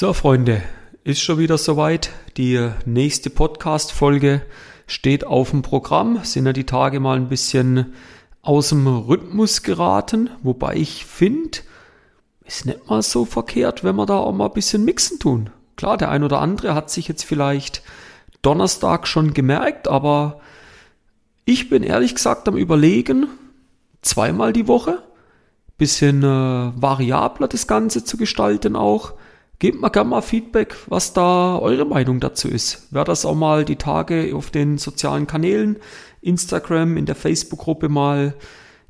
So, Freunde, ist schon wieder soweit. Die nächste Podcast-Folge steht auf dem Programm. Sind ja die Tage mal ein bisschen aus dem Rhythmus geraten, wobei ich finde, ist nicht mal so verkehrt, wenn wir da auch mal ein bisschen mixen tun. Klar, der ein oder andere hat sich jetzt vielleicht Donnerstag schon gemerkt, aber ich bin ehrlich gesagt am Überlegen, zweimal die Woche, bisschen äh, variabler das Ganze zu gestalten auch. Gebt mir gerne mal Feedback, was da eure Meinung dazu ist. Wer das auch mal die Tage auf den sozialen Kanälen, Instagram, in der Facebook-Gruppe mal,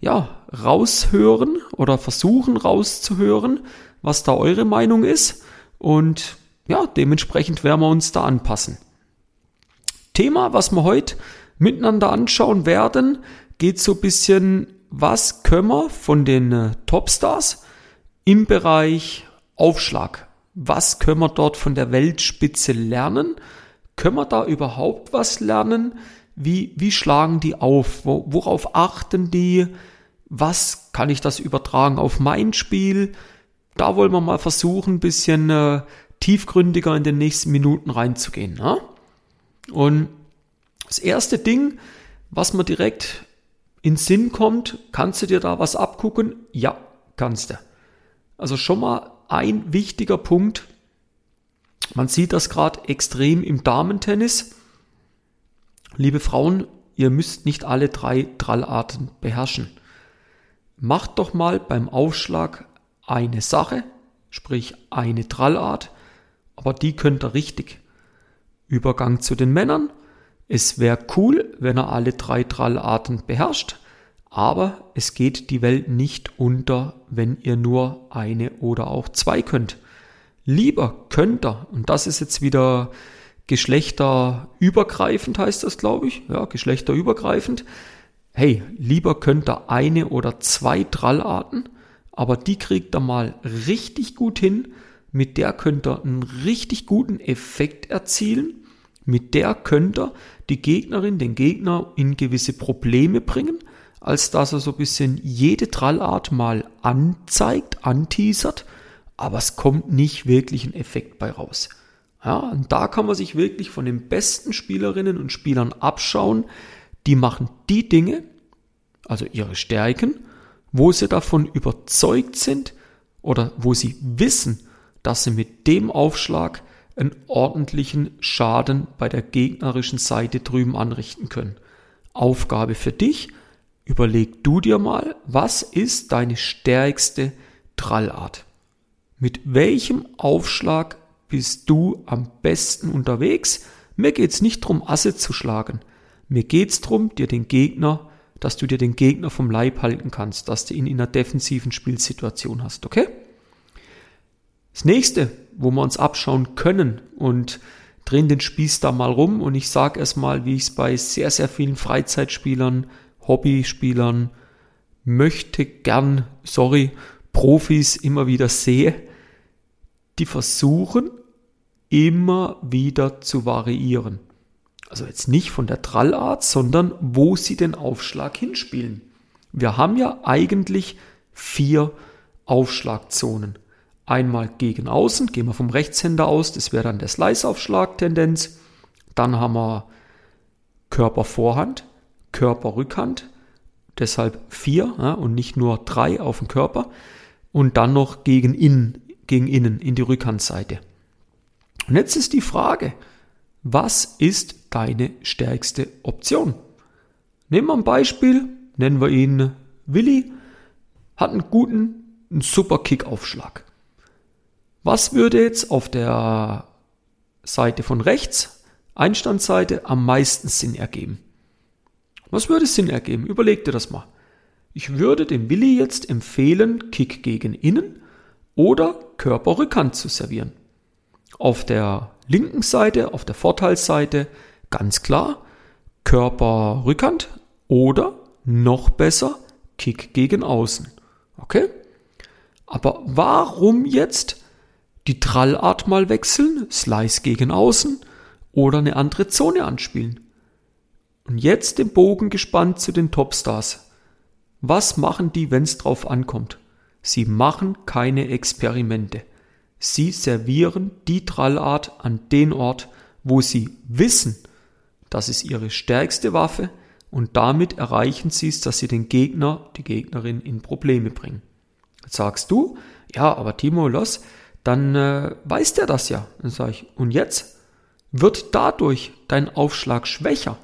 ja, raushören oder versuchen rauszuhören, was da eure Meinung ist. Und ja, dementsprechend werden wir uns da anpassen. Thema, was wir heute miteinander anschauen werden, geht so ein bisschen, was können wir von den äh, Topstars im Bereich Aufschlag was können wir dort von der Weltspitze lernen? Können wir da überhaupt was lernen? Wie, wie schlagen die auf? Worauf achten die? Was kann ich das übertragen auf mein Spiel? Da wollen wir mal versuchen, ein bisschen äh, tiefgründiger in den nächsten Minuten reinzugehen. Ne? Und das erste Ding, was mir direkt in Sinn kommt, kannst du dir da was abgucken? Ja, kannst du. Also schon mal ein wichtiger Punkt. Man sieht das gerade extrem im Damentennis. Liebe Frauen, ihr müsst nicht alle drei Trallarten beherrschen. Macht doch mal beim Aufschlag eine Sache, sprich eine Trallart, aber die könnt ihr richtig. Übergang zu den Männern. Es wäre cool, wenn er alle drei Trallarten beherrscht. Aber es geht die Welt nicht unter, wenn ihr nur eine oder auch zwei könnt. Lieber könnt ihr, und das ist jetzt wieder geschlechterübergreifend heißt das, glaube ich. Ja, geschlechterübergreifend. Hey, lieber könnt ihr eine oder zwei Trallarten, aber die kriegt ihr mal richtig gut hin. Mit der könnt ihr einen richtig guten Effekt erzielen. Mit der könnt ihr die Gegnerin, den Gegner in gewisse Probleme bringen als dass er so ein bisschen jede Trallart mal anzeigt, anteasert, aber es kommt nicht wirklich ein Effekt bei raus. Ja, und da kann man sich wirklich von den besten Spielerinnen und Spielern abschauen, die machen die Dinge, also ihre Stärken, wo sie davon überzeugt sind oder wo sie wissen, dass sie mit dem Aufschlag einen ordentlichen Schaden bei der gegnerischen Seite drüben anrichten können. Aufgabe für dich, Überleg du dir mal, was ist deine stärkste Trallart? Mit welchem Aufschlag bist du am besten unterwegs? Mir geht's nicht drum, Asse zu schlagen. Mir geht's drum, dir den Gegner, dass du dir den Gegner vom Leib halten kannst, dass du ihn in einer defensiven Spielsituation hast, okay? Das nächste, wo wir uns abschauen können und drehen den Spieß da mal rum und ich sage erstmal, wie ich es bei sehr, sehr vielen Freizeitspielern Hobbyspielern möchte gern, sorry, Profis immer wieder sehe, die versuchen immer wieder zu variieren. Also jetzt nicht von der Trallart, sondern wo sie den Aufschlag hinspielen. Wir haben ja eigentlich vier Aufschlagzonen. Einmal gegen außen, gehen wir vom Rechtshänder aus, das wäre dann der Slice-Aufschlag Tendenz. Dann haben wir Körpervorhand, Körperrückhand, deshalb vier ja, und nicht nur drei auf dem Körper und dann noch gegen innen, gegen innen in die Rückhandseite. Und jetzt ist die Frage, was ist deine stärkste Option? Nehmen wir ein Beispiel, nennen wir ihn Willi, hat einen guten, einen super Kickaufschlag. Was würde jetzt auf der Seite von rechts, Einstandseite, am meisten Sinn ergeben? Was würde Sinn ergeben? Überleg dir das mal. Ich würde dem Willi jetzt empfehlen, Kick gegen innen oder Körperrückhand zu servieren. Auf der linken Seite, auf der Vorteilsseite, ganz klar Körperrückhand oder noch besser Kick gegen außen. Okay? Aber warum jetzt die Trallart mal wechseln, Slice gegen außen oder eine andere Zone anspielen? Und jetzt den Bogen gespannt zu den Topstars. Was machen die, wenn's drauf ankommt? Sie machen keine Experimente. Sie servieren die Trallart an den Ort, wo Sie wissen, das ist Ihre stärkste Waffe und damit erreichen Sie es, dass Sie den Gegner, die Gegnerin in Probleme bringen. Jetzt sagst du, ja, aber Timo, los, dann äh, weiß der das ja. Dann sage ich, und jetzt? Wird dadurch dein Aufschlag schwächer?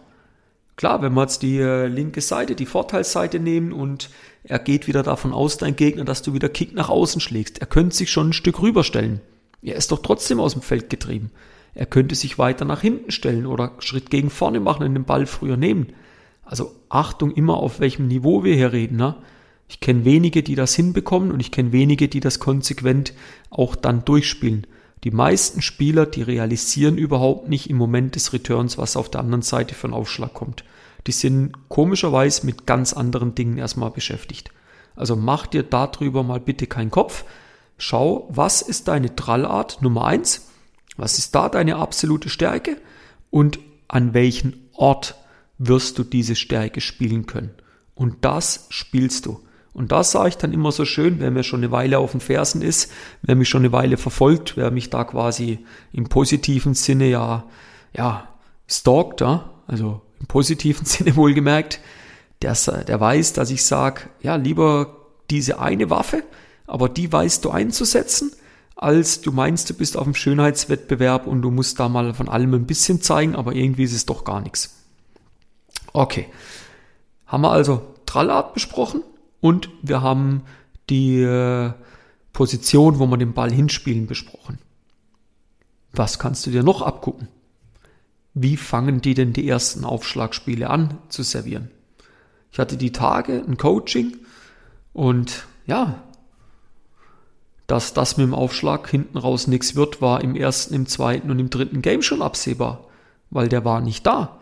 Klar, wenn wir jetzt die äh, linke Seite, die Vorteilsseite nehmen und er geht wieder davon aus, dein Gegner, dass du wieder Kick nach außen schlägst. Er könnte sich schon ein Stück rüberstellen. Er ist doch trotzdem aus dem Feld getrieben. Er könnte sich weiter nach hinten stellen oder Schritt gegen vorne machen und den Ball früher nehmen. Also Achtung immer, auf welchem Niveau wir hier reden. Ne? Ich kenne wenige, die das hinbekommen und ich kenne wenige, die das konsequent auch dann durchspielen. Die meisten Spieler, die realisieren überhaupt nicht im Moment des Returns, was auf der anderen Seite für einen Aufschlag kommt. Die sind komischerweise mit ganz anderen Dingen erstmal beschäftigt. Also mach dir darüber mal bitte keinen Kopf. Schau, was ist deine Trallart Nummer eins? Was ist da deine absolute Stärke? Und an welchen Ort wirst du diese Stärke spielen können? Und das spielst du. Und das sage ich dann immer so schön, wer mir schon eine Weile auf den Fersen ist, wer mich schon eine Weile verfolgt, wer mich da quasi im positiven Sinne ja, ja, stalkt, ja, also im positiven Sinne wohlgemerkt, der, der weiß, dass ich sage, ja, lieber diese eine Waffe, aber die weißt du einzusetzen, als du meinst, du bist auf dem Schönheitswettbewerb und du musst da mal von allem ein bisschen zeigen, aber irgendwie ist es doch gar nichts. Okay. Haben wir also Trallart besprochen? Und wir haben die äh, Position, wo wir den Ball hinspielen, besprochen. Was kannst du dir noch abgucken? Wie fangen die denn die ersten Aufschlagspiele an zu servieren? Ich hatte die Tage ein Coaching und ja, dass das mit dem Aufschlag hinten raus nichts wird, war im ersten, im zweiten und im dritten Game schon absehbar, weil der war nicht da.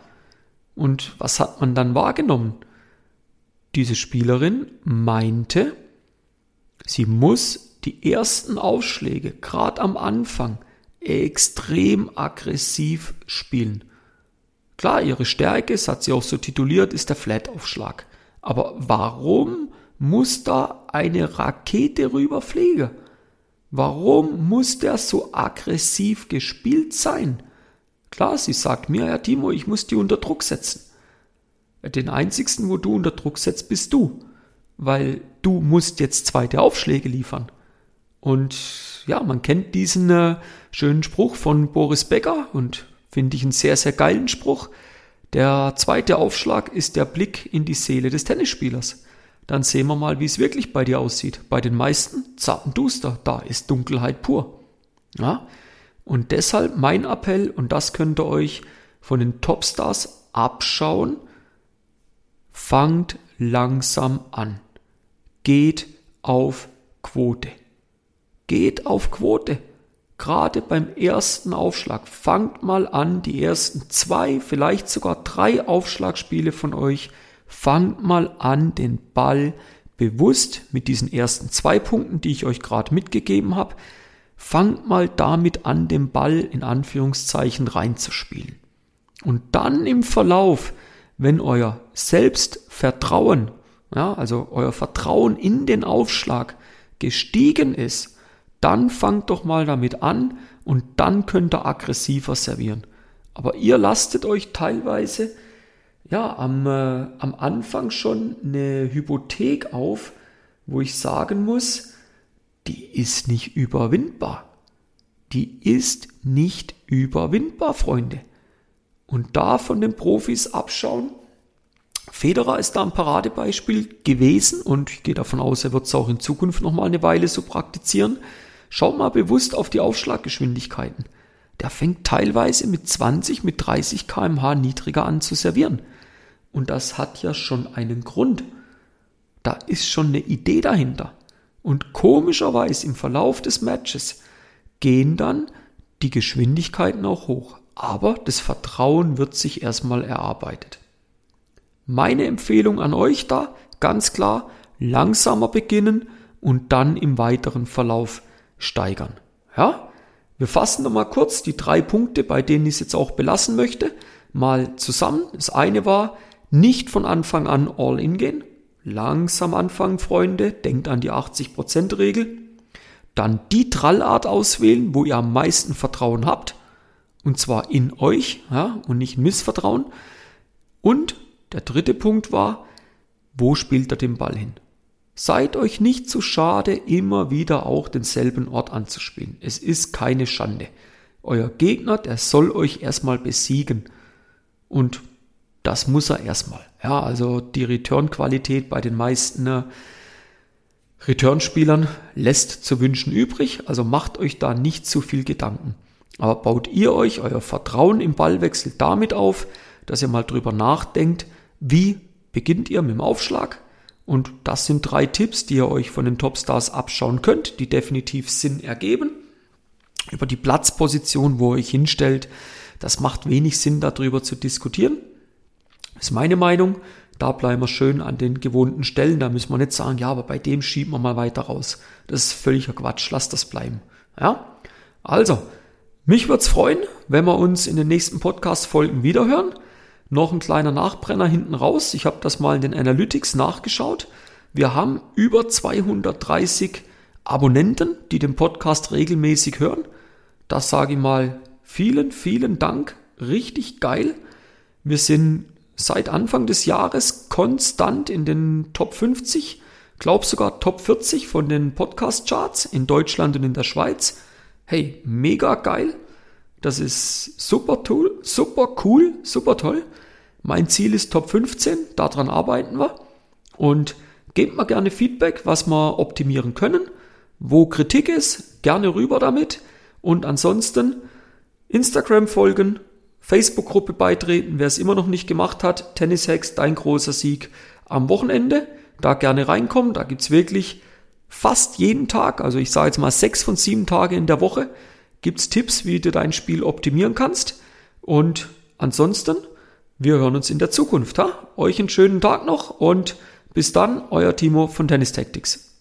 Und was hat man dann wahrgenommen? Diese Spielerin meinte, sie muss die ersten Aufschläge, gerade am Anfang, extrem aggressiv spielen. Klar, ihre Stärke, das hat sie auch so tituliert, ist der Flat-Aufschlag. Aber warum muss da eine Rakete rüberfliegen? Warum muss der so aggressiv gespielt sein? Klar, sie sagt mir, Herr Timo, ich muss die unter Druck setzen. Den einzigsten, wo du unter Druck setzt, bist du. Weil du musst jetzt zweite Aufschläge liefern. Und ja, man kennt diesen äh, schönen Spruch von Boris Becker und finde ich einen sehr, sehr geilen Spruch. Der zweite Aufschlag ist der Blick in die Seele des Tennisspielers. Dann sehen wir mal, wie es wirklich bei dir aussieht. Bei den meisten zappenduster, da ist Dunkelheit pur. Ja? Und deshalb mein Appell, und das könnt ihr euch von den Topstars abschauen, fangt langsam an. Geht auf Quote. Geht auf Quote. Gerade beim ersten Aufschlag. Fangt mal an, die ersten zwei, vielleicht sogar drei Aufschlagspiele von euch. Fangt mal an, den Ball bewusst mit diesen ersten zwei Punkten, die ich euch gerade mitgegeben habe, fangt mal damit an, den Ball in Anführungszeichen reinzuspielen. Und dann im Verlauf wenn euer Selbstvertrauen, ja, also euer Vertrauen in den Aufschlag gestiegen ist, dann fangt doch mal damit an und dann könnt ihr aggressiver servieren. Aber ihr lastet euch teilweise ja am, äh, am Anfang schon eine Hypothek auf, wo ich sagen muss, die ist nicht überwindbar. Die ist nicht überwindbar, Freunde und da von den Profis abschauen. Federer ist da ein Paradebeispiel gewesen und ich gehe davon aus, er wird es auch in Zukunft noch mal eine Weile so praktizieren. Schau mal bewusst auf die Aufschlaggeschwindigkeiten. Der fängt teilweise mit 20, mit 30 kmh niedriger an zu servieren. Und das hat ja schon einen Grund. Da ist schon eine Idee dahinter. Und komischerweise im Verlauf des Matches gehen dann die Geschwindigkeiten auch hoch aber das Vertrauen wird sich erstmal erarbeitet. Meine Empfehlung an euch da, ganz klar, langsamer beginnen und dann im weiteren Verlauf steigern. Ja? Wir fassen nochmal kurz die drei Punkte, bei denen ich es jetzt auch belassen möchte, mal zusammen. Das eine war, nicht von Anfang an all in gehen. Langsam anfangen, Freunde. Denkt an die 80% Regel. dann die Trallart auswählen, wo ihr am meisten Vertrauen habt. Und zwar in euch ja, und nicht Missvertrauen. Und der dritte Punkt war, wo spielt er den Ball hin? Seid euch nicht zu schade, immer wieder auch denselben Ort anzuspielen. Es ist keine Schande. Euer Gegner, der soll euch erstmal besiegen. Und das muss er erstmal. Ja, also die Return-Qualität bei den meisten äh, Return-Spielern lässt zu wünschen übrig. Also macht euch da nicht zu viel Gedanken. Aber baut ihr euch euer Vertrauen im Ballwechsel damit auf, dass ihr mal drüber nachdenkt, wie beginnt ihr mit dem Aufschlag? Und das sind drei Tipps, die ihr euch von den Topstars abschauen könnt, die definitiv Sinn ergeben. Über die Platzposition, wo ihr euch hinstellt, das macht wenig Sinn, darüber zu diskutieren. Das ist meine Meinung. Da bleiben wir schön an den gewohnten Stellen. Da müssen wir nicht sagen, ja, aber bei dem schieben wir mal weiter raus. Das ist völliger Quatsch. Lasst das bleiben. Ja? Also, mich würde es freuen, wenn wir uns in den nächsten Podcast-Folgen wiederhören. Noch ein kleiner Nachbrenner hinten raus. Ich habe das mal in den Analytics nachgeschaut. Wir haben über 230 Abonnenten, die den Podcast regelmäßig hören. Das sage ich mal vielen, vielen Dank. Richtig geil. Wir sind seit Anfang des Jahres konstant in den Top 50, glaub sogar Top 40 von den Podcast-Charts in Deutschland und in der Schweiz. Hey, mega geil. Das ist super toll, super cool, super toll. Mein Ziel ist Top 15, daran arbeiten wir. Und gebt mir gerne Feedback, was wir optimieren können. Wo Kritik ist, gerne rüber damit. Und ansonsten Instagram folgen, Facebook-Gruppe beitreten, wer es immer noch nicht gemacht hat. Tennis Hacks, dein großer Sieg am Wochenende. Da gerne reinkommen. Da gibt's wirklich fast jeden Tag, also ich sage jetzt mal sechs von sieben Tage in der Woche, gibt's Tipps, wie du dein Spiel optimieren kannst. Und ansonsten, wir hören uns in der Zukunft. Ha? Euch einen schönen Tag noch und bis dann, euer Timo von Tennis Tactics.